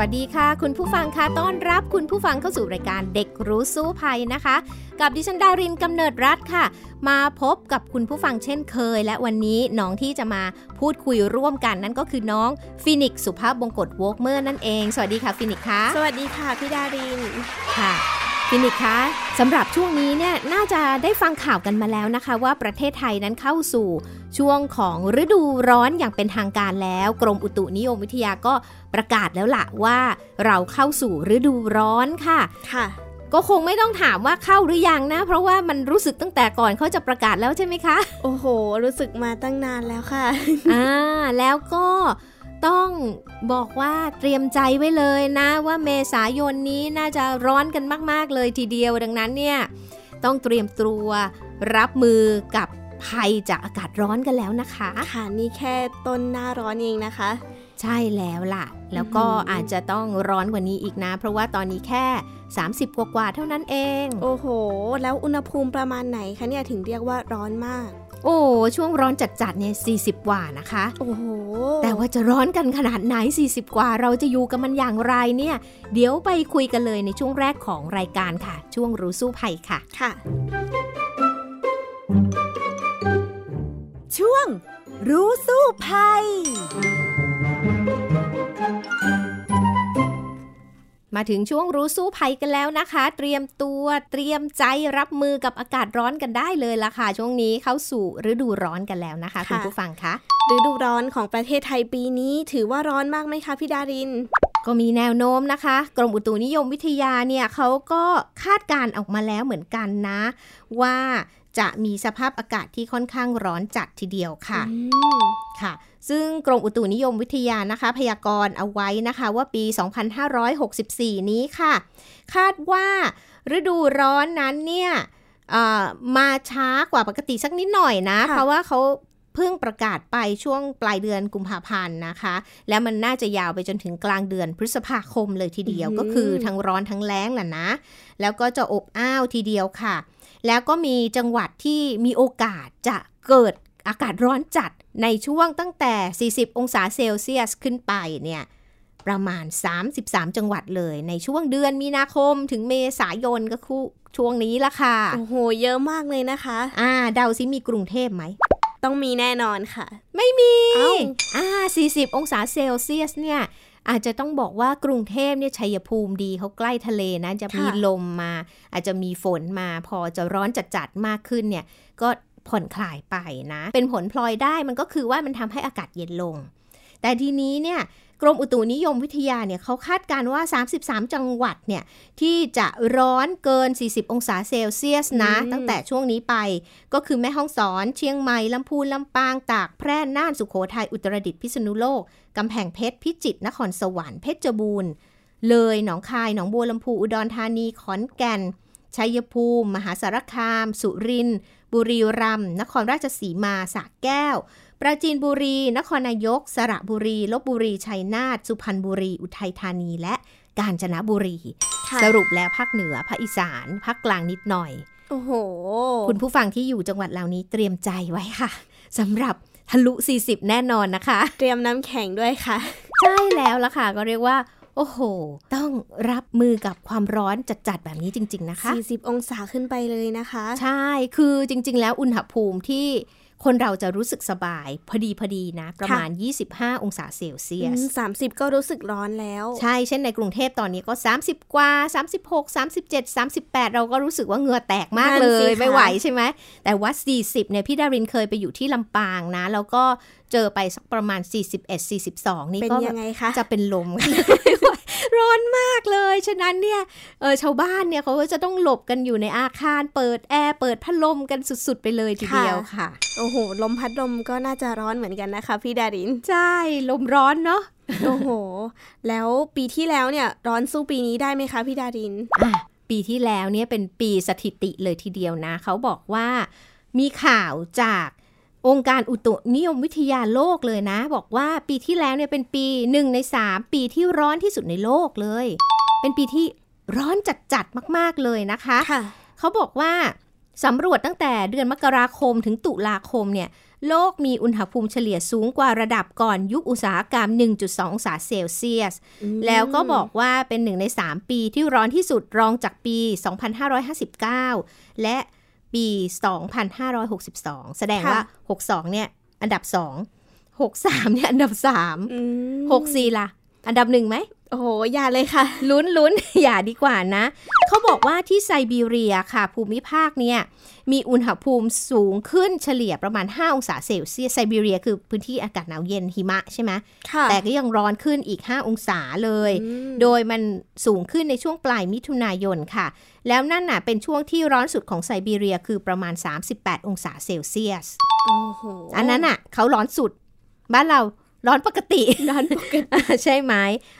วัสดีค่ะ คุณผู้ฟังคะต้อนรับคุณผู้ฟังเข้าสู่รายการเด็กรู้สู้ภัยนะคะ กับดิฉันดารินกำเนิดรัฐค่ะ มาพบกับคุณผู้ฟังเช่นเคย และวันนี้น้องที่จะมาพูดคุยร่วมกันนั่นก็คือน้องฟินิกสุภาพบงกตวอล์กเมอร์นั่นเอง สวัสดีค่ะฟินิกค่ะสวัสดีค่ะพี่ดารินค่ะฟินิกคะสำหรับช่วงนี้เนี่ยน่าจะได้ฟังข่าวกันมาแล้วนะคะ ว่าประเทศไทยนั้นเข้าสู่ ช่วงของฤดูร้อนอย่างเป็นทางการแล้ว กรมอุตุนิยมวิทยาก็ประกาศแล้วล่ะว่าเราเข้าสู่ฤดูร้อนค่ะค่ะ ก็คงไม่ต้องถามว่าเข้าหรือยังนะ เพราะว่ามันรู้สึกตั้งแต่ก่อนเขาจะประกาศแล้วใช่ไหมคะ โอ้โห รู้สึกมาตั้งนานแล้วค่ะอ่าแล้วก็ต้องบอกว่าเตรียมใจไว้เลยนะ ว่าเมษายนนี้น่าจะร้อนกันมาก ๆ เลยทีเดียวดังนั้นเนี่ย ต้องเตรียมตัวรับมือกับ ภัยจากอากาศร้อนกันแล้วนะคะ ค่ะนี่แค่ต้นหน้าร้อนเองนะคะ ใช่แล้วล่ะ แล้วก็อาจจะต้องร้อนกว่านี้อีกนะ เพราะว่าตอนนี้แค่ 30 กว่าๆเท่านั้นเอง โอ้โห แล้วอุณหภูมิประมาณไหนคะเนี่ยถึงเรียกว่าร้อนมาก โอ้ช่วงร้อนจัดๆเนี่ย40 กว่านะคะ โอ้โห แต่ว่าจะร้อนกันขนาดไหน 40 กว่า เราจะอยู่กับมันอย่างไรเนี่ย เดี๋ยวไปคุยกันเลยในช่วงแรกของรายการค่ะ ช่วงรู้สู้ภัยค่ะ ค่ะช่ว ง รู้สู้ภัย มาถึงช่วงรู้สู้ภัยกันแล้วนะคะ เตรียมตัวเตรียมใจรับมือกับอากาศร้อนกันได้เลยล่ะค่ะ ช่วงนี้เข้าสู่ฤดูร้อนกันแล้วนะคะค่ะคุณผู้ฟังคะฤดูร้อนของประเทศไทยปีนี้ ถือว่าร้อนมากไหมคะพี่ดารินก็มีแนวโน้มนะคะ กรมอุตุนิยมวิทยาเนี่ยเขาก็คาดการณ์ออกมาแล้วเหมือนกันนะ ว่า จะมีสภาพอากาศที่ค่อนข้างร้อนจัดทีเดียวค่ะอืมค่ะ ซึ่งกรมอุตุนิยมวิทยานะคะ พยากรณ์เอาไว้นะคะว่าปี 2564 นี้ค่ะ คาดว่าฤดูร้อนนั้นเนี่ยเอ่อมาช้ากว่าปกติสักนิดหน่อยนะค่ะเพราะว่าเขาเพิ่งประกาศไปช่วงปลายเดือนกุมภาพันธ์นะคะ แล้วมันน่าจะยาวไปจนถึงกลางเดือนพฤษภาคมเลยทีเดียวอืมก็คือทั้งร้อนทั้งแล้งแหละนะ แล้วก็จะอบอ้าวทีเดียวค่ะ แล้วก็มีจังหวัดที่มีโอกาสจะเกิดอากาศร้อนจัดในช่วงตั้งแต่ 40 องศาเซลเซียสขึ้นไปเนี่ยประมาณ 33 จังหวัดเลย ในช่วงเดือนมีนาคมถึงเมษายนก็คู่ช่วงนี้ละค่ะ โอ้โห เยอะมากเลยนะคะ อ่า เดาซิมีกรุงเทพไหม ต้องมีแน่นอนค่ะ ไม่มีเอ้าอ่า 40 องศาเซลเซียสเนี่ย อาจจะต้องบอกว่ากรุงเทพเนี่ยชัยภูมิดีเขาใกล้ทะเลนะ จะมีลมมา อาจจะมีฝนมาพอจะร้อนจัดๆมากขึ้นเนี่ย ก็ผ่อนคลายไปนะ เป็นผลพลอยได้มันก็คือว่ามันทำให้อากาศเย็นลง แต่ทีนี้เนี่ยกรมอุตุนิยมวิทยาเนี่ยเขาคาดการณ์ว่า 33 จังหวัดเนี่ยที่จะร้อนเกิน 40 องศาเซลเซียสนะอืมตั้งแต่ช่วงนี้ไป ก็คือแม่ฮ่องสอน เชียงใหม่ ลำพูน ลำปาง ตาก แพร่ น่าน สุโขทัย อุตรดิตถ์ พิษณุโลก กำแพงเพชร พิจิตร นครสวรรค์ เพชรบูรณ์ เลย หนองคาย หนองบัวลำพู อุดรธานี ขอนแก่น ชัยภูมิ มหาสารคาม สุรินทร์ บุรีรัมย์ นครราชสีมาสระแก้ว ปราจีนบุรี นครนายก สระบุรี ลบบุรี ชัยนาท สุพรรณบุรี อุทัยธานี และกาญจนบุรีค่ะสรุปแล้วภาคเหนือ ภาคอีสาน ภาคกลางนิดหน่อย โอ้โห คุณผู้ฟังที่อยู่จังหวัดเหล่านี้เตรียมใจไว้ค่ะสำหรับทะลุ 40 แน่นอนนะคะ เตรียมน้ำแข็งด้วยค่ะ ใช่แล้วละค่ะ ก็เรียกว่า โอ้โห ต้องรับมือกับความร้อนจัดๆแบบนี้จริง ๆ นะคะ 40 องศาขึ้นไปเลยนะคะ ใช่ คือจริง ๆ แล้วอุณหภูมิที่ คนเราจะรู้สึกสบาย พอดีพอดีนะ ประมาณ 25 องศาเซลเซียสสามสิบก็รู้สึกร้อนแล้ว ใช่ เช่นในกรุงเทพตอนนี้ก็ 30 กว่า 36 37 38 เราก็รู้สึกว่าเหงื่อแตกมากนั่นเลสิยคะไม่ไหวใช่ไหม แต่ว่า 40 เนี่ย พี่ดารินเคยไปอยู่ที่ลำปางนะ แล้วก็เจอไปสักประมาณ 41 42 นี่เป็นก็ยังไงคะจะเป็นลม ร้อนมากเลย ฉะนั้นเนี่ยเออชาวบ้านเนี่ยเขาก็จะต้องหลบกันอยู่ในอาคาร เปิดแอร์เปิดพัดลมกันสุดๆ ไปเลยทีเดียวค่ะ โอ้โห ลมพัดลมก็น่าจะร้อนเหมือนกันนะคะ พี่ดาริน ใช่ ลมร้อนเนาะ โอ้โห แล้วปีที่แล้วเนี่ยร้อนสู้ปีนี้ได้ไหมคะพี่ดารินอะปีที่แล้วเนี่ยเป็นปีสถิติเลยทีเดียวนะ เขาบอกว่ามีข่าวจาก องค์การอุตุนิยมวิทยาโลกเลยนะ บอกว่าปีที่แล้วเนี่ยเป็นปีหนึ่งในสามปีที่ร้อนที่สุดในโลกเลย เป็นปีที่ร้อนจัดๆมาก ๆเลยนะคะค่ะเขาบอกว่าสำรวจตั้งแต่เดือนมกราคมถึงตุลาคมเนี่ยโลกมีอุณหภูมิเฉลี่ยสูงกว่าระดับก่อนยุคอุตสาหกรรม 1.2 องศาเซลเซียส แล้วก็บอกว่าเป็นหนึ่งใน 3 ปีที่ร้อนที่สุดรองจากปี 2559 และ ปี 2562 แสดงว่า 62 เนี่ย อันดับ 2 63 เนี่ย อันดับ3อืม64 ล่ะ อันดับหนึ่งไหม โอ้โหอย่าเลยค่ะ ลุ้นลุ้นอย่าดีกว่านะ เขาบอกว่าที่ไซบีเรียค่ะ ภูมิภาคเนี่ย มีอุณหภูมิสูงขึ้นเฉลี่ยประมาณ 5 องศาเซลเซียสไซบีเรียคือพื้นที่อากาศหนาวเย็นหิมะใช่ไหมค่ะแต่ก็ยังร้อนขึ้นอีก 5 องศาเลยอืมโดยมันสูงขึ้นในช่วงปลายมิถุนายนค่ะ แล้วนั่นน่ะเป็นช่วงที่ร้อนสุดของไซบีเรียคือประมาณ 38 องศาเซลเซียสโอ้โหอันนั้นน่ะเขาร้อนสุดบ้านเรา ร้อนปกติร้อนปกติใช่ไหม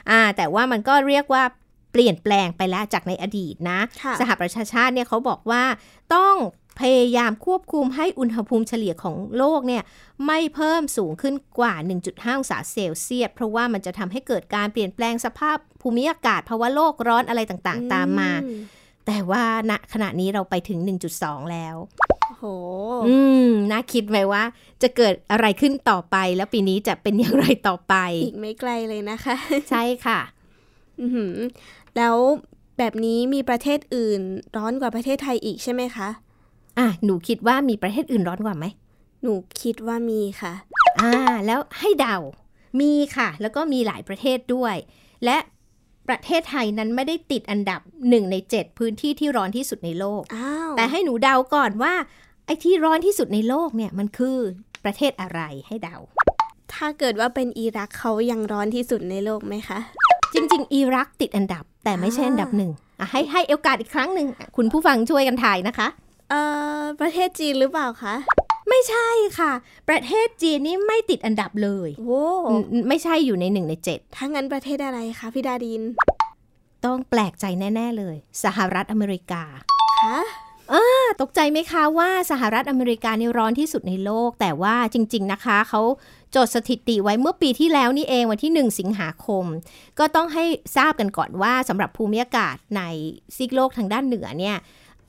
อ่า แต่ว่ามันก็เรียกว่าเปลี่ยนแปลงไปแล้วจากในอดีตนะค่ะสหประชาชาติเนี่ยเขาบอกว่าต้องพยายามควบคุมให้อุณหภูมิเฉลี่ยของโลกเนี่ยไม่เพิ่มสูงขึ้นกว่า 1.5 องศาเซลเซียส เพราะว่ามันจะทำให้เกิดการเปลี่ยนแปลงสภาพภูมิอากาศภาวะโลกร้อนอะไรต่างๆ ตามมาอืแต่ว่าณขณะนี้เราไปถึง 1.2 แล้ว โอ้โห อืมน่าคิดไหมว่า จะเกิดอะไรขึ้นต่อไป แล้วปีนี้จะเป็นอย่างไรต่อไป อีกไม่ไกลเลยนะคะ ใช่ค่ะอือหือแล้วแบบนี้มีประเทศอื่นร้อนกว่าประเทศไทยอีกใช่ไหมคะ อะ หนูคิดว่ามีประเทศอื่นร้อนกว่าไหม หนูคิดว่ามีค่ะ อ่า แล้วให้เดา มีค่ะ แล้วก็มีหลายประเทศด้วย และ ประเทศไทยนั้นไม่ได้ติดอันดับหนึ่งในเจ็ดพื้นที่ที่ร้อนที่สุดในโลกอ้าวแต่ให้หนูเดาก่อนว่า ไอ้ที่ร้อนที่สุดในโลกเนี่ยมันคือประเทศอะไรให้เดา ถ้าเกิดว่าเป็นอิรักเขายังร้อนที่สุดในโลกไหมคะ จริง ๆ อิรักติดอันดับแต่ไม่ใช่อันดับหนึ่งอะให้ให้โอกาสอีกครั้งหนึ่งอะคุณผู้ฟังช่วยกันถ่ายนะคะ เอ่อประเทศจีนหรือเปล่าคะ ไม่ใช่ค่ะ ประเทศจีนนี่ไม่ติดอันดับเลยโว้อืมไม่ใช่อยู่ในหนึ่งในเจ็ดถ้างั้นประเทศอะไรคะพี่ดาดิน ต้องแปลกใจแน่ ๆ เลย สหรัฐอเมริกาคะตกใจไหมคะว่าสหรัฐอเมริกานี่ร้อนที่สุดในโลก แต่ว่าจริง ๆนะคะ เขาจดสถิติไว้เมื่อปีที่แล้วนี่เองวันที่ 1 สิงหาคม ก็ต้องให้ทราบกันก่อนว่าสำหรับภูมิอากาศในซีกโลกทางด้านเหนือเนี่ย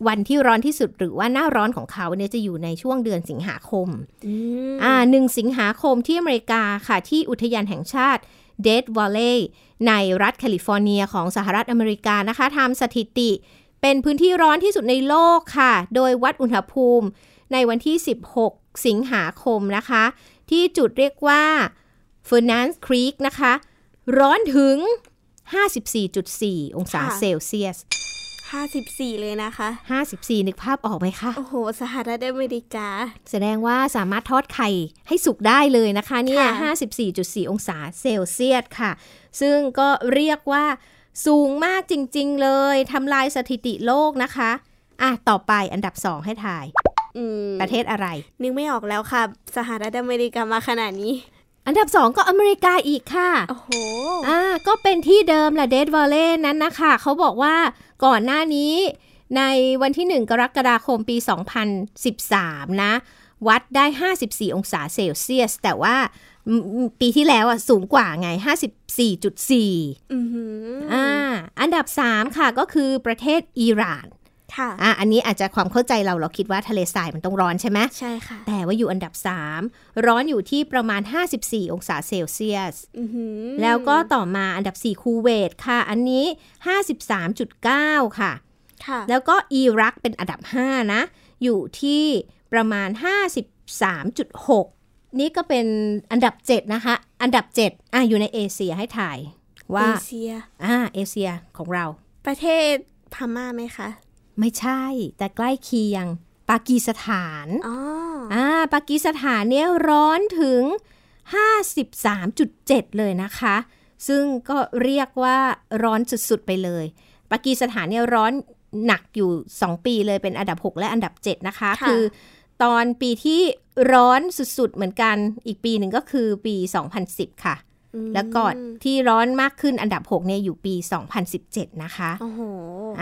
วันที่ร้อนที่สุดหรือว่าหน้าร้อนของเขาเนี่ยจะอยู่ในช่วงเดือนสิงหาคมอืมอ่าหนึ่งสิงหาคมที่อเมริกาค่ะ ที่อุทยานแห่งชาติ Death Valley ในรัฐแคลิฟอร์เนียของสหรัฐอเมริกานะคะทำสถิติ เป็นพื้นที่ร้อนที่สุดในโลกค่ะ โดยวัดอุณหภูมิในวันที่ 16 สิงหาคมนะคะ ที่จุดเรียกว่า Furnace Creek นะคะ ร้อนถึง 54.4 องศาค่ะเซลเซียส ห้าสิบสี่เลยนะคะ 54 นึกภาพออกไหมคะ โอ้โห สหรัฐอเมริกา แสดงว่าสามารถทอดไข่ให้สุกได้เลยนะคะเนี่ยค่ะ54.4 องศาเซลเซียสค่ะ ซึ่งก็เรียกว่าสูงมากจริง ๆ เลยทำลายสถิติโลกนะคะ อะ ต่อไปอันดับ 2 ให้ถ่ายอืมประเทศอะไร นึกไม่ออกแล้วค่ะ สหรัฐอเมริกามาขนาดนี้ อันดับ 2 ก็อเมริกาอีกค่ะ โอ้โห อ่า ก็เป็นที่เดิมแหละเดดวอลเล่นั้นนะคะเขาบอกว่าก่อนหน้านี้ในวันที่ 1 กรกฎาคมปี 2013 นะ วัดได้ 54 องศาเซลเซียส แต่ว่าอืมปีที่แล้วอะสูงกว่าไง 54.4อือหืออ่า อันดับ 3 ค่ะก็คือประเทศอิหร่าน ค่ะอ่าอันนี้อาจจะความเข้าใจเราเราคิดว่าทะเลทรายมันต้องร้อนใช่ไหมใช่ค่ะ แต่ว่าอยู่อันดับ 3 ร้อนอยู่ที่ประมาณ 54 องศาเซลเซียสอือหือแล้วก็ต่อมาอันดับ 4 คูเวตค่ะ อันนี้ 53.9 ค่ะค่ะ แล้วก็อิรักเป็นอันดับ 5 นะ อยู่ที่ประมาณ 53.6 นี่ก็เป็นอันดับ 7 นะคะ อันดับ 7อะอยู่ในเอเชียให้ถ่ายว่าเอเชียอ่าเอเชียของเรา ประเทศพม่าไหมคะ ไม่ใช่ แต่ใกล้เคียง ปากีสถานอ๋ออ่าปากีสถานเนี่ยร้อนถึง 53.7 เลยนะคะ ซึ่งก็เรียกว่าร้อนสุดๆไปเลย ปากีสถานเนี่ยร้อนหนักอยู่ 2 ปีเลยเป็นอันดับ 6 และอันดับ 7 นะคะค่ะคือตอนปีที่ร้อนสุดๆเหมือนกันอีกปีหนึ่งก็คือปี 2010 ค่ะอืม แล้วก่อนที่ร้อนมากขึ้นอันดับ 6 เนี่ยอยู่ปี 2017 นะคะ โอ้โห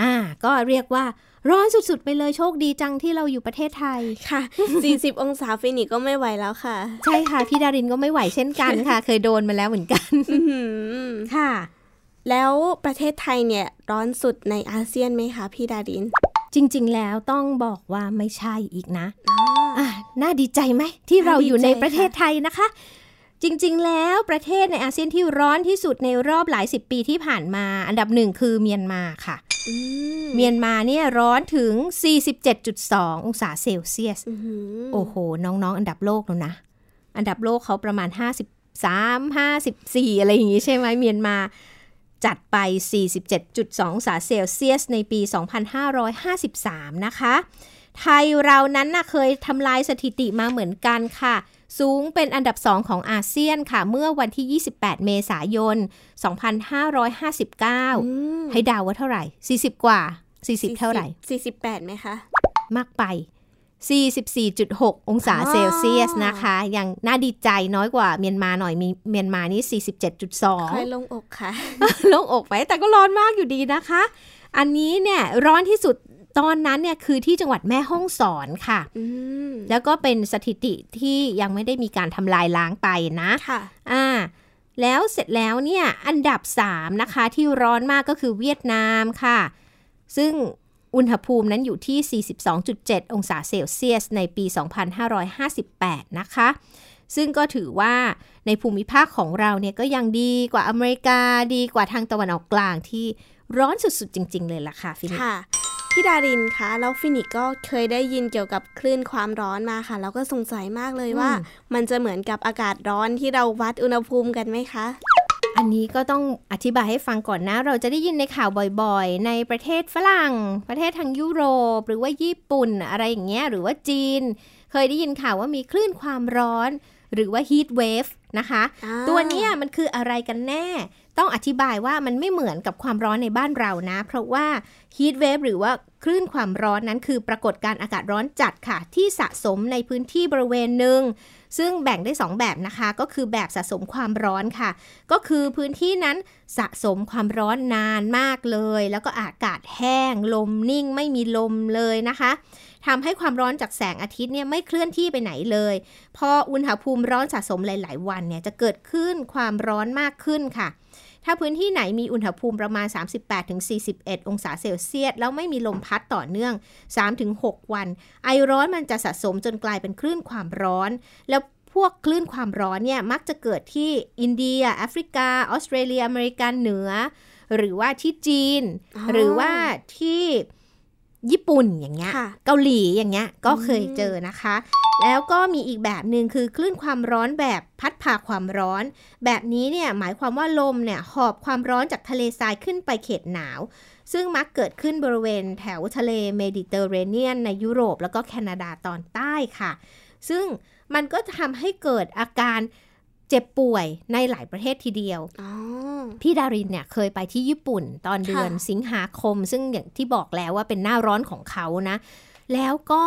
อ่า ก็เรียกว่าร้อนสุดๆ ไปเลยโชคดีจังที่เราอยู่ประเทศไทยค่ะ 40 องศาฟินิกส์ก็ไม่ไหวแล้วค่ะ ใช่ค่ะ พี่ดารินก็ไม่ไหวเช่นกันค่ะ เคยโดนมาแล้วเหมือนกันอื้อหือค่ะ แล้วประเทศไทยเนี่ยร้อนสุดในอาเซียนไหมคะพี่ดาริน จริง ๆ แล้วต้องบอกว่าไม่ใช่อีกนะ อะน่าดีใจไหมที่เราอยู่ในประเทศไทยนะคะ จริง ๆ แล้วประเทศในอาเซียนที่ร้อนที่สุดในรอบหลายสิบปีที่ผ่านมา อันดับหนึ่งคือเมียนมาค่ะอืมเมียนมาเนี่ยร้อนถึง 47.2 องศาเซลเซียสอื้อหือโอ้โห น้องๆ อันดับโลกแล้วนะ อันดับโลกเขาประมาณ 53 54 อะไรอย่างงี้ใช่ไหมเมียนมาจัดไป 47.2 องศาเซลเซียส ในปี 2553 นะคะ ไทยเรานั้นนะเคยทำลายสถิติมาเหมือนกันค่ะ สูงเป็นอันดับ 2 ของอาเซียนค่ะ เมื่อวันที่ 28 เมษายน 2559อืมให้เดาว่าเท่าไหร่ 40 กว่า 40 เท่าไหร่ 48ไหมคะ มากไป 44.6 องศาอ๋อเซลเซียสนะคะ ยังน่าดีใจน้อยกว่าเมียนมาหน่อยมีเมียนมานี่ค่อย47.2ลงอกค่ะโล่งอกไปแต่ก็ร้อนมากอยู่ดีนะคะ อันนี้เนี่ยร้อนที่สุด ตอนนั้นเนี่ยคือที่จังหวัดแม่ฮ่องสอนค่ะอืมแล้วก็เป็นสถิติที่ยังไม่ได้มีการทำลายล้างไปนะค่ะอ่าแล้วเสร็จแล้วเนี่ยอันดับ 3 นะคะ ที่ร้อนมากก็คือเวียดนามค่ะ ซึ่งอุณหภูมินั้นอยู่ที่ 42.7 องศาเซลเซียส ในปี 2558 นะคะ ซึ่งก็ถือว่าในภูมิภาคของเราเนี่ยก็ยังดีกว่าอเมริกาดีกว่าทางตะวันออกกลางที่ร้อนสุดๆ จริง ๆ เลยล่ะค่ะฟินิกค่ะ พี่ดารินคะแล้วฟินิกก็เคยได้ยินเกี่ยวกับคลื่นความร้อนมาค่ะ แล้วก็สงสัยมากเลยว่า มันจะเหมือนกับอากาศร้อนที่เราวัดอุณหภูมิกันไหมคะ อันนี้ก็ต้องอธิบายให้ฟังก่อนนะ เราจะได้ยินในข่าวบ่อยๆ ในประเทศฝรั่ง ประเทศทางยุโรป หรือว่าญี่ปุ่นอะไรอย่างเงี้ยหรือว่าจีน เคยได้ยินข่าวว่ามีคลื่นความร้อน หรือว่า heat wave นะคะอ่าตัวเนี้ยมันคืออะไรกันแน่ ต้องอธิบายว่ามันไม่เหมือนกับความร้อนในบ้านเรานะ เพราะว่า heat wave หรือว่าคลื่นความร้อนนั้นคือปรากฏการณ์อากาศร้อนจัดค่ะ ที่สะสมในพื้นที่บริเวณหนึ่งซึ่งแบ่งได้ 2 แบบนะคะ ก็คือแบบสะสมความร้อนค่ะ ก็คือพื้นที่นั้นสะสมความร้อนนานมากเลย แล้วก็อากาศแห้ง ลมนิ่งไม่มีลมเลยนะคะ ทำให้ความร้อนจากแสงอาทิตย์เนี่ยไม่เคลื่อนที่ไปไหนเลย พออุณหภูมิร้อนสะสมหลาย ๆ วันเนี่ยจะเกิดขึ้นความร้อนมากขึ้นค่ะ ถ้าพื้นที่ไหนมีอุณหภูมิประมาณ 38-41 องศาเซลเซียส แล้วไม่มีลมพัดต่อเนื่อง 3-6 วัน ไอร้อนมันจะสะสมจนกลายเป็นคลื่นความร้อน แล้วพวกคลื่นความร้อนเนี่ยมักจะเกิดที่อินเดีย แอฟริกา ออสเตรเลีย อเมริกาเหนือ หรือว่าที่จีนอ๋อหรือว่าที่ ญี่ปุ่นอย่างเงี้ยค่ะเกาหลีอย่างเงี้ยก็เคยอืมเจอนะคะ แล้วก็มีอีกแบบหนึ่งคือคลื่นความร้อนแบบพัดพาความร้อน แบบนี้เนี่ยหมายความว่าลมเนี่ยหอบความร้อนจากทะเลทรายขึ้นไปเขตหนาว ซึ่งมักเกิดขึ้นบริเวณแถวทะเลเมดิเตอร์เรเนียน ในยุโรปแล้วก็แคนาดาตอนใต้ค่ะ ซึ่งมันก็จะทำให้เกิดอาการ เจ็บป่วยในหลายประเทศทีเดียวอ๋อพี่ดารินเนี่ยเคยไปที่ญี่ปุ่นตอนเดือนค่ะสิงหาคม ซึ่งอย่างที่บอกแล้วว่าเป็นหน้าร้อนของเขานะ แล้วก็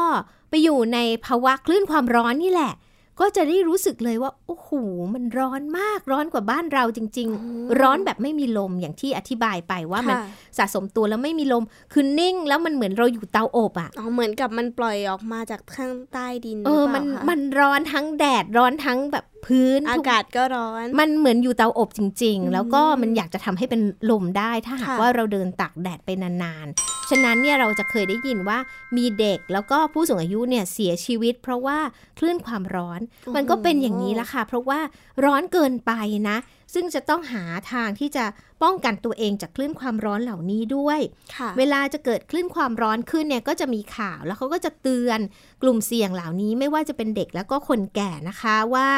ไปอยู่ในภาวะคลื่นความร้อนนี่แหละ ก็จะได้รู้สึกเลยว่า โอ้โห มันร้อนมากร้อนกว่าบ้านเราจริง ๆ ร้อนแบบไม่มีลมอย่างที่อธิบายไปว่ามันค่ะสะสมตัวแล้วไม่มีลม คือนิ่งแล้วมันเหมือนเราอยู่เตาอบอะ่ะอ๋อเหมือนกับมันปล่อยออกมาจากข้างใต้ดินเออหรืมันปล่าคะมันร้อนทั้งแดดร้อนทั้งแบบ พื้น อาทุกกาศก็ร้อน มันเหมือนอยู่เตาอบจริงอืมๆแล้วก็มันอยากจะทำให้เป็นลมได้ ถ้าหากค่ะว่าเราเดินตากแดดไปนานๆ ฉะนั้นเนี่ยเราจะเคยได้ยินว่ามีเด็กแล้วก็ผู้สูงอายุเนี่ยเสียชีวิต เพราะว่าคลื่นความร้อน มันก็เป็นอย่างนี้ละค่ะ เพราะว่าร้อนเกินไปนะ ซึ่งจะต้องหาทางที่จะป้องกันตัวเองจากคลื่นความร้อนเหล่านี้ด้วยค่ะเวลาจะเกิดคลื่นความร้อนขึ้นเนี่ยก็จะมีข่าวแล้วเขาก็จะเตือนกลุ่มเสี่ยงเหล่านี้ไม่ว่าจะเป็นเด็กแล้วก็คนแก่นะคะว่า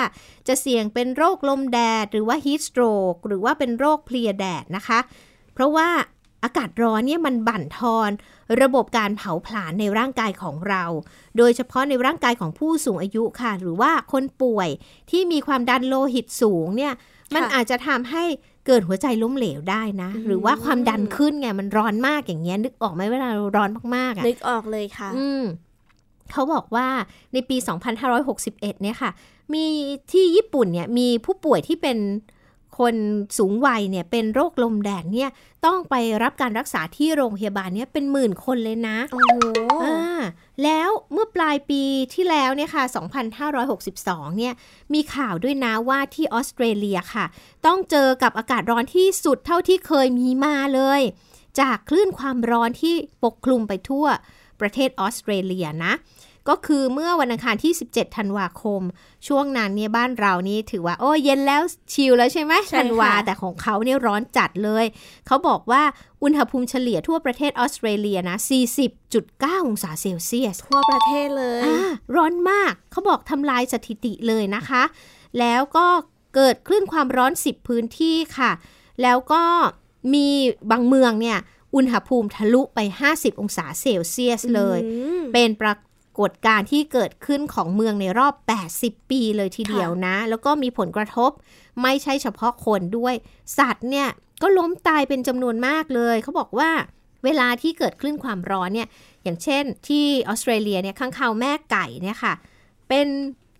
จะเสี่ยงเป็นโรคลมแดด หรือว่า heat stroke หรือว่าเป็นโรคเพลียแดดนะคะ เพราะว่าอากาศร้อนเนี่ยมันบั่นทอน ระบบการเผาผลาญในร่างกายของเรา โดยเฉพาะในร่างกายของผู้สูงอายุค่ะ หรือว่าคนป่วยที่มีความดันโลหิตสูงเนี่ย มันค่ะอาจจะทำให้เกิดหัวใจล้มเหลวได้นะ หรือว่าความดันขึ้นไงมันร้อนมากอย่างเงี้ยนึกออกไหมเวลาเราร้อนมากๆอะนึกออกเลยค่ะ อืมเขาบอกว่าในปี 2561 เนี่ยค่ะ มีที่ญี่ปุ่นเนี่ยมีผู้ป่วยที่เป็น คนสูงวัยเนี่ยเป็นโรคลมแดดเนี่ยต้องไปรับการรักษาที่โรงพยาบาลเนี่ยเป็นหมื่นคนเลยนะ โอ้โหอ่าแล้วเมื่อปลายปีที่แล้วเนี่ยค่ะ 2562 เนี่ยมีข่าวด้วยนะว่าที่ออสเตรเลียค่ะ ต้องเจอกับอากาศร้อนที่สุดเท่าที่เคยมีมาเลย จากคลื่นความร้อนที่ปกคลุมไปทั่วประเทศออสเตรเลียนะ ก็คือเมื่อวันอังคารที่ 17 ธันวาคม ช่วงนั้นเนี่ยบ้านเรานี่ถือว่า โอ้เย็นแล้วชิลแล้วใช่ไหมใช่ธันวาค่ะแต่ของเขาเนี่ยร้อนจัดเลย เขาบอกว่าอุณหภูมิเฉลี่ยทั่วประเทศออสเตรเลียนะ 40.9 องศาเซลเซียส ทั่วประเทศเลยอ่าร้อนมากเขาบอกทำลายสถิติเลยนะคะ แล้วก็เกิดคลื่นความร้อน 10 พื้นที่ค่ะ แล้วก็มีบางเมืองเนี่ยอุณหภูมิทะลุไป 50 องศาเซลเซียสเลยอืมเป็นปราก ฏการณ์ที่เกิดขึ้นของเมืองในรอบ 80 ปีเลยทีเดียวนะ แล้วก็มีผลกระทบไม่ใช่เฉพาะคนด้วย สัตว์เนี่ยก็ล้มตายเป็นจำนวนมากเลย เขาบอกว่าเวลาที่เกิดคลื่นความร้อนเนี่ย อย่างเช่นที่ออสเตรเลียเนี่ยข้างคาวแม่ไก่เนี่ยค่ะ เป็น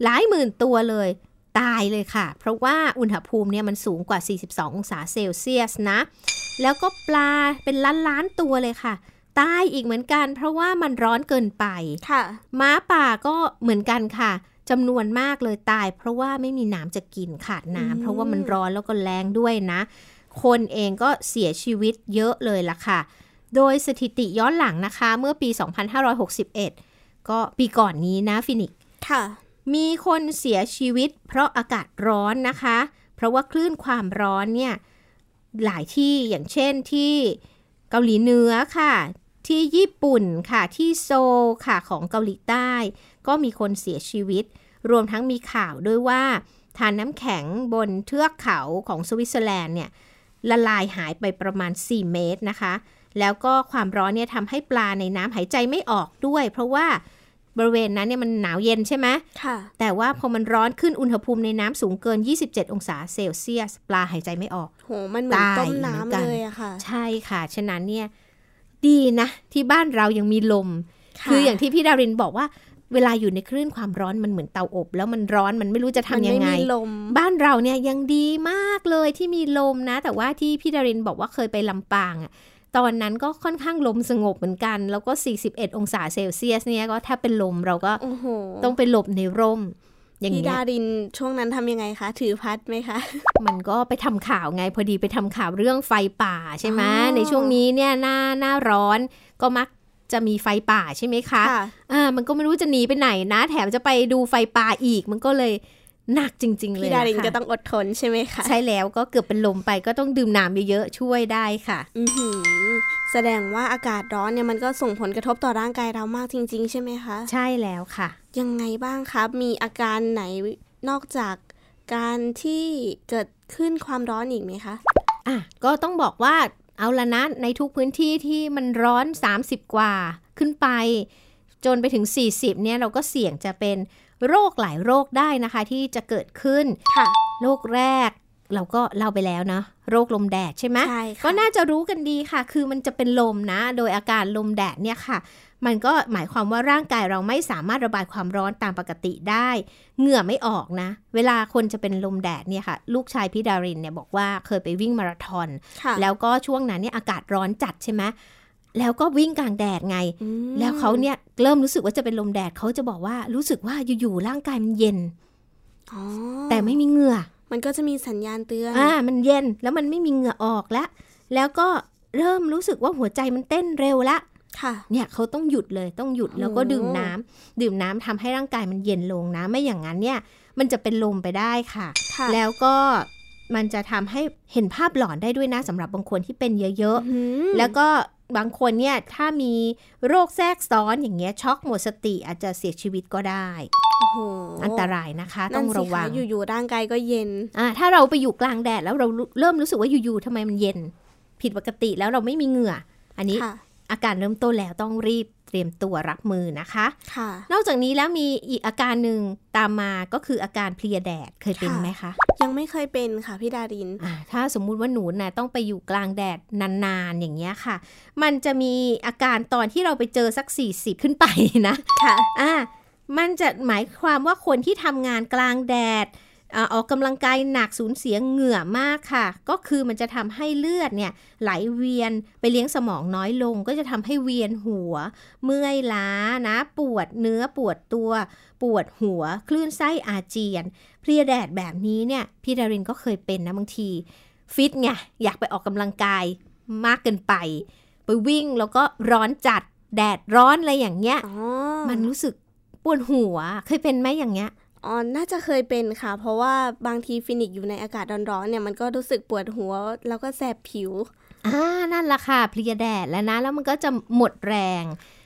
หลายหมื่นตัวเลยตายเลยค่ะ เพราะว่าอุณหภูมิเนี่ยมันสูงกว่า 42 องศาเซลเซียสนะ แล้วก็ปลาเป็นล้านล้านๆตัวเลยค่ะ ตายอีกเหมือนกัน เพราะว่ามันร้อนเกินไปค่ะม้าป่าก็เหมือนกันค่ะจำนวนมากเลยตาย เพราะว่าไม่มีน้ำจะกินขาดอืมน้ำเพราะว่ามันร้อนแล้วก็แรงด้วยนะ คนเองก็เสียชีวิตเยอะเลยล่ะค่ะ โดยสถิติย้อนหลังนะคะ เมื่อปี 2561 ก็ปีก่อนนี้นะฟินิกซ์ค่ะ มีคนเสียชีวิต เพราะอากาศร้อนนะคะ เพราะว่าคลื่นความร้อนเนี่ยหลายที่อย่างเช่นที่เกาหลีเหนือค่ะ ที่ญี่ปุ่นค่ะที่โซลค่ะของเกาหลีใต้ ก็มีคนเสียชีวิต รวมทั้งมีข่าวด้วยว่าทานน้ำแข็งบนเทือกเขาของสวิตเซอร์แลนด์เนี่ยละลายหายไปประมาณ 4 เมตรนะคะ แล้วก็ความร้อนเนี่ยทำให้ปลาในน้ำหายใจไม่ออกด้วย เพราะว่าบริเวณนั้นเนี่ยมันหนาวเย็นใช่ไหมค่ะ แต่ว่าพอมันร้อนขึ้นอุณหภูมิในน้ำสูงเกิน 27 องศาเซลเซียส ปลาหายใจไม่ออก โห มันเหมือนตายต้มเหมือนน้ำกันเลยอะค่ะ ใช่ค่ะ ฉะนั้นเนี่ย ดีนะที่บ้านเรายังมีลมค่ะคืออย่างที่พี่ดารินบอกว่าเวลาอยู่ในคลื่นความร้อนมันเหมือนเตาอบ แล้วมันร้อนมันไม่รู้จะทำยังไงมันม่มีลม บ้านเราเนี่ยยังดีมากเลยที่มีลมนะ แต่ว่าที่พี่ดารินบอกว่าเคยไปลำปางอะตอนนั้นก็ค่อนข้างลมสงบเหมือนกัน แล้วก็ 41 องศาเซลเซียสเนี่ยก็แทบเป็นลมเราก็โอ้โหต้องไปหลบในร่ม อย่างพี่เงี้ดายรินช่วงนั้นทำยังไงคะ ถือพัดไหมคะ มันก็ไปทำข่าวไงพอดีไปทำข่าวเรื่องไฟป่าใช่ไหมอ๋อในช่วงนี้เนี่ยหน้าหน้าร้อนก็มักจะมีไฟป่าใช่ไหมคะค่ะอ่ามันก็ไม่รู้จะหนีไปไหนนะ แถมจะไปดูไฟป่าอีกมันก็เลยหนักจริง ๆ เลยพี่ดารินนะคะก็ต้องอดทนใช่ไหมคะ ใช่แล้วก็เกือบเป็นลมไปก็ต้องดื่มน้ำเยอะๆช่วยได้ค่ะ อือหือแสดงว่าอากาศร้อนเนี่ยมันก็ส่งผลกระทบต่อร่างกายเรามากจริง ๆ ใช่ไหมคะ ใช่แล้วค่ะ ยังไงบ้างครับ มีอาการไหนนอกจากการที่เกิดขึ้นความร้อนอีกไหมคะ อะ ก็ต้องบอกว่าเอาละนะ ในทุกพื้นที่ที่มันร้อน 30 กว่าขึ้นไป จนไปถึง 40 เนี่ยเราก็เสี่ยงจะเป็นโรคหลายโรคได้นะคะ ที่จะเกิดขึ้นค่ะโรคแรกเราก็เล่าไปแล้วเนาะโรคลมแดดใช่ไหมใช่ค่ะก็น่าจะรู้กันดีค่ะ คือมันจะเป็นลมนะ โดยอาการลมแดดเนี่ยค่ะ มันก็หมายความว่าร่างกายเราไม่สามารถระบายความร้อนตามปกติได้ เหงื่อไม่ออกนะ เวลาคนจะเป็นลมแดดเนี่ยค่ะ ลูกชายพี่ดารินเนี่ยบอกว่าเคยไปวิ่งมาราธอนค่ะแล้วก็ช่วงนั้นเนี่ยอากาศร้อนจัดใช่ไหมแล้วก็วิ่งกลางแดดไงอืมแล้วเขาเนี่ยเริ่มรู้สึกว่าจะเป็นลมแดดเขาจะบอกว่ารู้สึกว่าอยู่ๆร่างกายมันเย็นอ๋อแต่ไม่มีเหงื่อ มันก็จะมีสัญญาณเตือน อ่า มันเย็นแล้วมันไม่มีเหงื่อออกแล้ว แล้วก็เริ่มรู้สึกว่าหัวใจมันเต้นเร็วละค่ะ เนี่ยเขาต้องหยุดเลยต้องหยุดแล้วก็โอ้ดื่มน้ำดื่มน้ำทำให้ร่างกายมันเย็นลงนะไม่อย่างนั้นเนี่ยมันจะเป็นลมไปได้ค่ะค่ะแล้วก็มันจะทำให้เห็นภาพหลอนได้ด้วยนะสำหรับบางคนที่เป็นเยอะอื้อหือๆแล้วก็บางคนเนี่ยถ้ามีโรคแทรกซ้อนอย่างเงี้ยช็อกหมดสติอาจจะเสียชีวิตก็ได้โอ้โหอันตรายนะคะ ต้นั่อนงสิระวัคะงอยู่ๆร่างกายก็เย็นอ่าถ้าเราไปอยู่กลางแดดแล้วเราเริ่มรู้สึกว่าอยู่ๆทำไมมันเย็น ผิดปกติแล้วเราไม่มีเหงื่อ อันนี้ค่ะ อาการเริ่มต้นแล้วต้องรีบเตรียมตัวรับมือนะคะค่ะ นอกจากนี้แล้วมีอีกอาการหนึ่งตามมาก็คืออาการเพลียแดดเคยเป็นค่ะไหมคะ ยังไม่เคยเป็นค่ะพี่ดารินอ่าถ้าสมมุติว่าหนูนะต้องไปอยู่กลางแดดนานๆอย่างเงี้ยค่ะ มันจะมีอาการตอนที่เราไปเจอสัก 40 ขึ้นไปนะ ค่ะอ่ามันจะหมายความว่าคนที่ทำงานกลางแดด อ่าออกกำลังกายหนักสูญเสียเหงื่อมากค่ะ ก็คือมันจะทำให้เลือดเนี่ยไหลเวียนไปเลี้ยงสมองน้อยลง ก็จะทำให้เวียนหัว เมื่อยล้านะปวดเนื้อปวดตัว ปวดหัว คลื่นไส้อาเจียน เพลียแดดแบบนี้เนี่ยพี่ดารินก็เคยเป็นนะบางทีฟิตไงอยากไปออกกำลังกายมากเกินไป ไปวิ่งแล้วก็ร้อนจัดแดดร้อนอะไรอย่างเงี้ยอ๋อมันรู้สึกปวดหัวเคยเป็นไหมอย่างเงี้ย อ๋อน่าจะเคยเป็นค่ะ เพราะว่าบางทีฟินิกซ์อยู่ในอากาศร้อนๆเนี่ยมันก็รู้สึกปวดหัว แล้วก็แสบผิวอ่านั่นละค่ะเพลียแดดแล้วนะ แล้วมันก็จะหมดแรง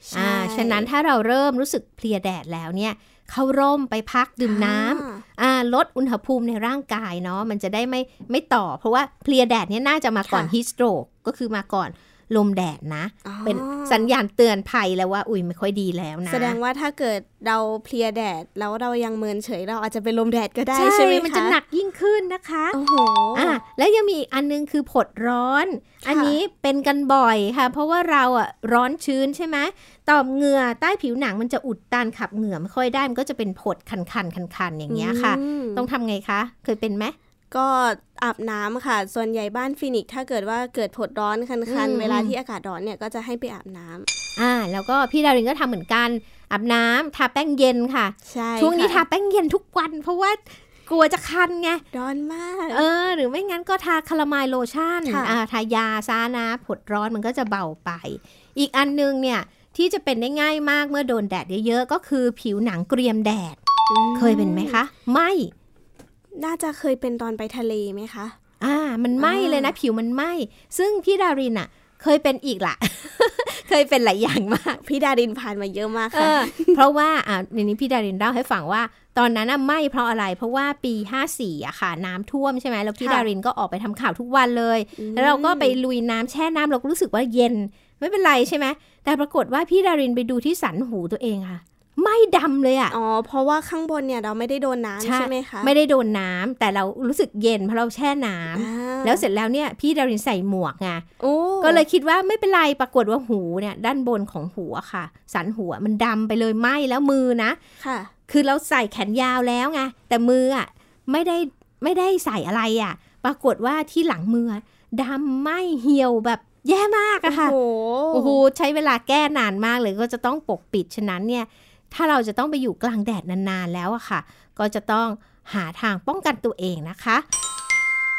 ใช่อ่าฉะนั้นถ้าเราเริ่มรู้สึกเพลียแดดแล้วเนี่ยเข้าร่มไปพักดื่มน้ำอ่าอ่าลดอุณหภูมิในร่างกายเนาะมันจะได้ไม่ไม่ต่อ เพราะว่าเพลียแดดเนี่ยน่าจะมาก่อนค่ะฮีสโตรกก็คือมาก่อน ลมแดดนะอ๋อเป็นสัญญาณเตือนภัยแล้วว่า อุ้ยไม่ค่อยดีแล้วนะ แสดงว่าถ้าเกิดเราเพลียแดด แล้วเรายังเมินเฉยเราอาจจะเป็นลมแดดก็ได้ใช่ใช่ไหมคะมันจะหนักยิ่งขึ้นนะคะโอ้โหอะแล้วยังมีอีกอันนึงคือผดร้อน อันนี้เป็นกันบ่อยค่ะ เพราะว่าเราอะร้อนชื้นใช่ไหมต่อมเหงื่อใต้ผิวหนังมันจะอุดตันขับเหงื่อไม่ค่อยได้มันก็จะเป็นผดคันคันคันคันๆอย่างเงี้ยค่ะมต้องทำไงคะ เคยเป็นไหม ก็อาบน้ำค่ะ ส่วนใหญ่บ้านฟินิกซ์ถ้าเกิดว่าเกิดผดร้อนคันอืมๆเวลาที่อากาศร้อนเนี่ยก็จะให้ไปอาบน้ำอ่า แล้วก็พี่ดารินก็ทำเหมือนกันอาบน้ำทาแป้งเย็นค่ะใช่ช่วงนี้ทาค่ะแป้งเย็นทุกวัน เพราะว่ากลัวจะคันไงร้อนมาก เออ หรือไม่งั้นก็ทาคาลาไมน์โลชั่นค่ะอ่าทายาซานะผดร้อนมันก็จะเบาไป อีกอันนึงเนี่ยที่จะเป็นได้ง่ายมากเมื่อโดนแดดเยอะๆก็คือผิวหนังเกรียมแดด เคยเป็นไหมคะ ไม่ น่าจะเคยเป็นตอนไปทะเลไหมคะ อ่า มันไหม้อ่าเลยนะผิวมันไหม้ซึ่งพี่ดารินอะเคยเป็นอีกละเคยเป็นหลายอย่างมาก พี่ดารินผ่านมาเยอะมากเอค่ะอเพราะว่าอ่าในนี้พี่ดารินเล่าให้ฟังว่า ตอนนั้นน่ะไหม้เพราะอะไร เพราะว่าปี54อะค่ะ น้ำท่วมใช่ไหมแล้วพี่ค่ะดารินก็ออกไปทำข่าวทุกวันเลย แล้วเราก็ไปลุยน้ำแช่น้ำเราก็รู้สึกว่าเย็นไม่เป็นไรใช่ไหมแต่ปรากฏว่าพี่ดารินไปดูที่สันหูตัวเองค่ะ ไหม่ดำเลยอะอ๋อ เพราะว่าข้างบนเนี่ยเราไม่ได้โดนน้ำใช่ใช่ไหมคะ ไม่ได้โดนน้ำแต่เรารู้สึกเย็นเพราะเราแช่น้ำอ่าแล้วเสร็จแล้วเนี่ยพี่ดารินใส่หมวกไงโอ้ก็เลยคิดว่าไม่เป็นไรปรากฏว่าหูเนี่ย ด้านบนของหัวค่ะ สันหัวมันดำไปเลยไหมแล้วมือนะค่ะ คือเราใส่แขนยาวแล้วไงแต่มืออะไม่ได้ไม่ได้ใส่อะไรอะ ปรากฏว่าที่หลังมืออะดำไหมเหี่ยวแบบแย่มากอะค่ะโอ้โอ้โหโหใช้เวลาแก้นานมากเลยก็จะต้องปกปิดฉะนั้นเนี่ย ถ้าเราจะต้องไปอยู่กลางแดดนานๆแล้วอะค่ะ ก็จะต้องหาทางป้องกันตัวเองนะคะ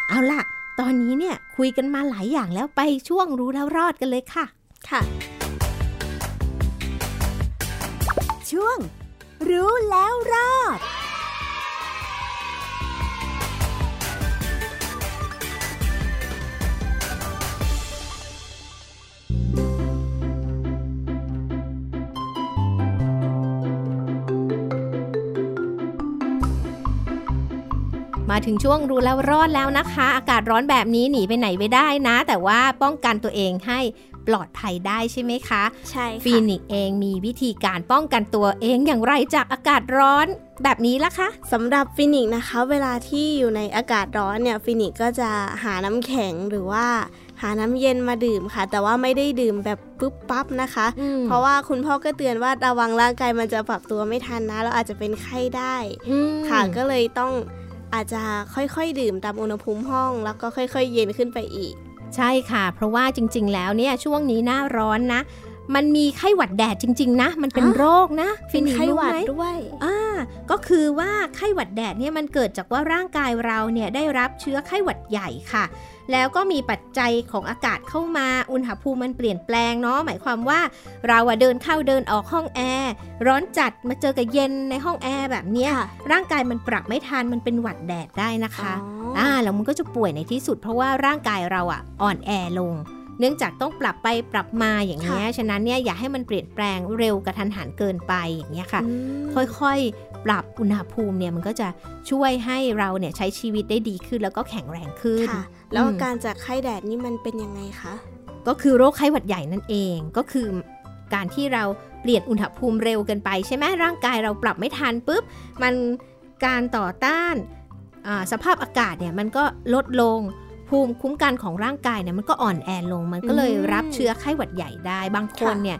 เอาล่ะ ตอนนี้เนี่ยคุยกันมาหลายอย่างแล้วไปช่วงรู้แล้วรอดกันเลยค่ะ ค่ะ ช่วง รู้แล้วรอด มาถึงช่วงรู้แล้วรอดแล้วนะคะ อากาศร้อนแบบนี้หนีไปไหนไม่ได้นะ แต่ว่าป้องกันตัวเองให้ปลอดภัยได้ใช่ไหมคะ ใช่ค่ะฟีนิกซ์เองมีวิธีการป้องกันตัวเองอย่างไรจากอากาศร้อนแบบนี้ล่ะคะสำหรับฟินิกส์นะคะ เวลาที่อยู่ในอากาศร้อนเนี่ยฟินิกส์ก็จะหาน้ำแข็งหรือว่าหาน้ำเย็นมาดื่มค่ะ แต่ว่าไม่ได้ดื่มแบบปุ๊บปั๊บนะคะอืมเพราะว่าคุณพ่อก็เตือนว่าระวังร่างกายมันจะปรับตัวไม่ทันนะ เราอาจจะเป็นไข้ได้อืมค่ะก็เลยต้อง อาจจะค่อยๆ ดื่มตามอุณหภูมิห้อง แล้วก็ค่อยๆ เย็นขึ้นไปอีก ใช่ค่ะ เพราะว่าจริง ๆ แล้วเนี่ยช่วงนี้หน้าร้อนนะ มันมีไข้หวัดแดดจริง ๆ นะ มันเป็นอะโรคนะเป็นนิกไข้รู้หวัดไหมด้วยอ่า ก็คือว่าไข้หวัดแดดเนี่ยมันเกิดจากว่าร่างกายเราเนี่ยได้รับเชื้อไข้หวัดใหญ่ค่ะ แล้วก็มีปัจจัยของอากาศเข้ามา อุณหภูมิมันเปลี่ยนแปลงเนาะ หมายความว่าเราอะเดินเข้าเดินออกห้องแอร์ร้อนจัดมาเจอกับเย็นในห้องแอร์แบบเนี้ยค่ะร่างกายมันปรับไม่ทันมันเป็นหวัดแดดได้นะคะอ๋อออ่าแล้วมันก็จะป่วยในที่สุด เพราะว่าร่างกายเราอะอ่อนแอลงเนื่องจากต้องปรับไปปรับมาอย่างเงี้ย ฉะนั้นเนี่ยอย่าให้มันเปลี่ยนแปลงเร็วกระทันหันเกินไปอย่างเงี้ยค่ะอืมค่อยๆ ปรับอุณหภูมิเนี่ยมันก็จะช่วยให้เราเนี่ยใช้ชีวิตได้ดีขึ้นแล้วก็แข็งแรงขึ้นค่ะแล้วอืมอาการจากไข้แดดนี่มันเป็นยังไงคะก็คือโรคไข้หวัดใหญ่นั่นเองก็คือการที่เราเปลี่ยนอุณหภูมิเร็วเกินไปใช่ไหมร่างกายเราปรับไม่ทันปุ๊บมันการต่อต้านสภาพอากาศเนี่ยมันก็ลดลง ภูมิคุ้มกันของร่างกายเนี่ยมันก็อ่อนแอลง มันก็เลยรับเชื้อไข้หวัดใหญ่ได้ บางคนเนี่ย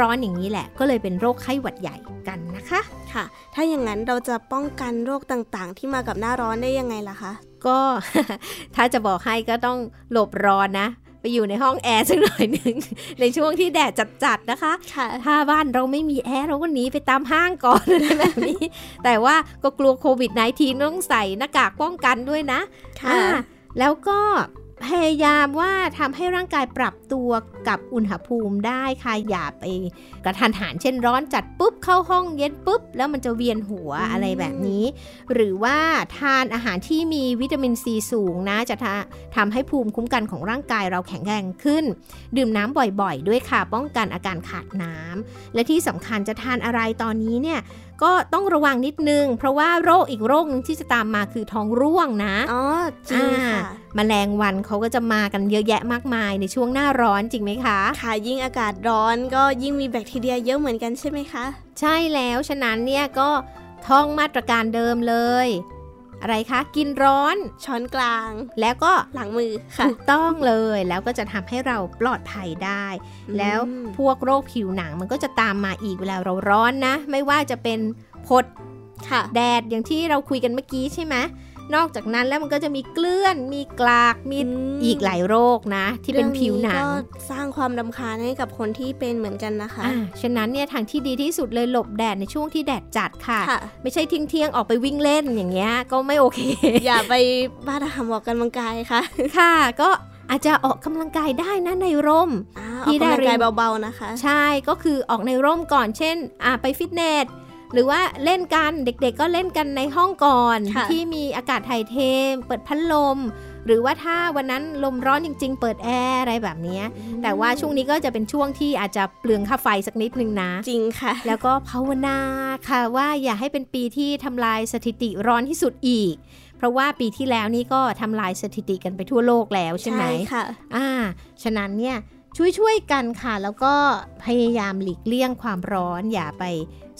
ร้อนๆอย่างนี้แหละ ก็เลยเป็นโรคไข้หวัดใหญ่กันนะคะค่ะ ถ้าอย่างนั้นเราจะป้องกันโรคต่างๆ ที่มากับหน้าร้อนได้ยังไงล่ะคะ ก็ถ้าจะบอกให้ก็ต้องหลบร้อนนะไปอยู่ในห้องแอร์สักหน่อยหนึ่งในช่วงที่แดดจัดๆนะคะคะถ้าบ้านเราไม่มีแอร์เราก็หนีไปตามห้างก่อนอะไรแบบนี้ แต่ว่าก็กลัวโควิด -19 ต้องใส่หน้ากากป้องกันด้วยนะค่ะ แล้วก็พยายามว่าทำให้ร่างกายปรับตัวกับอุณหภูมิได้ค่ะอย่าไปกระทันหันเช่นร้อนจัดปุ๊บเข้าห้องเย็นปุ๊บ แล้วมันจะเวียนหัวอะไรแบบนี้ หรือว่าทานอาหารที่มีวิตามินซีสูงนะ จะทำให้ภูมิคุ้มกันของร่างกายเราแข็งแรงขึ้น ดื่มน้ำบ่อยๆ ด้วยค่ะป้องกันอาการขาดน้ำและที่สำคัญจะทานอะไรตอนนี้เนี่ยก็ต้องระวังนิดนึง เพราะว่าโรคอีกโรคนึงที่จะตามมาคือท้องร่วงนะ อ๋อจริงค่ะมแมลงวันเขาก็จะมากันเยอะแยะมากมายในช่วงหน้าร้อนจริงไหมคะ ค่ะยิ่งอากาศร้อนก็ยิ่งมีแบคทีเรียเยอะเหมือนกันใช่ไหมคะ ใช่แล้วฉะนั้นเนี่ยก็ท่องมาตรการเดิมเลย อะไรคะ กินร้อน ช้อนกลาง แล้วก็หลังมือถูกต้องเลยแล้วก็จะทำให้เราปลอดภัยได้ แล้วพวกโรคผิวหนังมันก็จะตามมาอีกเวลาเราร้อนนะ ไม่ว่าจะเป็นพดแดดอย่างที่เราคุยกันเมื่อกี้ใช่ไหม นอกจากนั้นแล้วมันก็จะมีเกลื่อน มีกลาก มีอีกหลายโรคนะ ที่เป็นผิวหนังก็สร้างความดำคาญให้กับคนที่เป็นเหมือนกันนะคะะฉะนั้นเนี่ยทางที่ดีที่สุดเลยหลบแดดในช่วงที่แดดจัดค่ะคะไม่ใช่ทิ้งเที่ยงออกไปวิ่งเล่นอย่างเงี้ยก็ไม่โอเค อย่าไปบ้านทำออกกำลังกายค่ะ ค่ะ ก็อาจจะออกกำลังกายได้นะในร่มที่ได้เรียนเบาๆนะคะ ใช่ก็คือออกในร่มก่อนเช่นอ่าไปฟิตเนส หรือว่าเล่นกันเด็กๆก็เล่นกันในห้องก่อน ที่มีอากาศถ่ายเทเปิดพัดลม หรือว่าถ้าวันนั้นลมร้อนจริง ๆ เปิดแอร์อะไรแบบนี้ แต่ว่าช่วงนี้ก็จะเป็นช่วงที่อาจจะเปลืองค่าไฟสักนิดนึงนะ จริงค่ะ แล้วก็ภาวนาค่ะว่าอย่าให้เป็นปีที่ทำลายสถิติร้อนที่สุดอีก เพราะว่าปีที่แล้วนี่ก็ทำลายสถิติกันไปทั่วโลกแล้วใช่ไหมใช่ค่ะ อ่า ฉะนั้นเนี่ย ช่วยๆกันค่ะ แล้วก็พยายามหลีกเลี่ยงความร้อน อย่าไป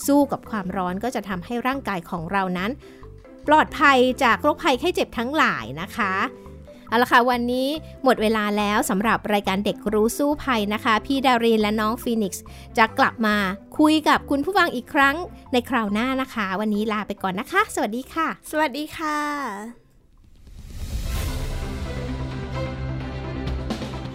สู้กับความร้อนก็จะทำให้ร่างกายของเรานั้น ปลอดภัยจากโรคภัยไข้เจ็บทั้งหลายนะคะเอาละค่ะวันนี้หมดเวลาแล้วสำหรับรายการเด็กรู้สู้ภัยนะคะ พี่ดารินและน้องฟีนิกซ์จะกลับมาคุยกับคุณผู้ฟังอีกครั้งในคราวหน้านะคะ วันนี้ลาไปก่อนนะคะ สวัสดีค่ะ สวัสดีค่ะ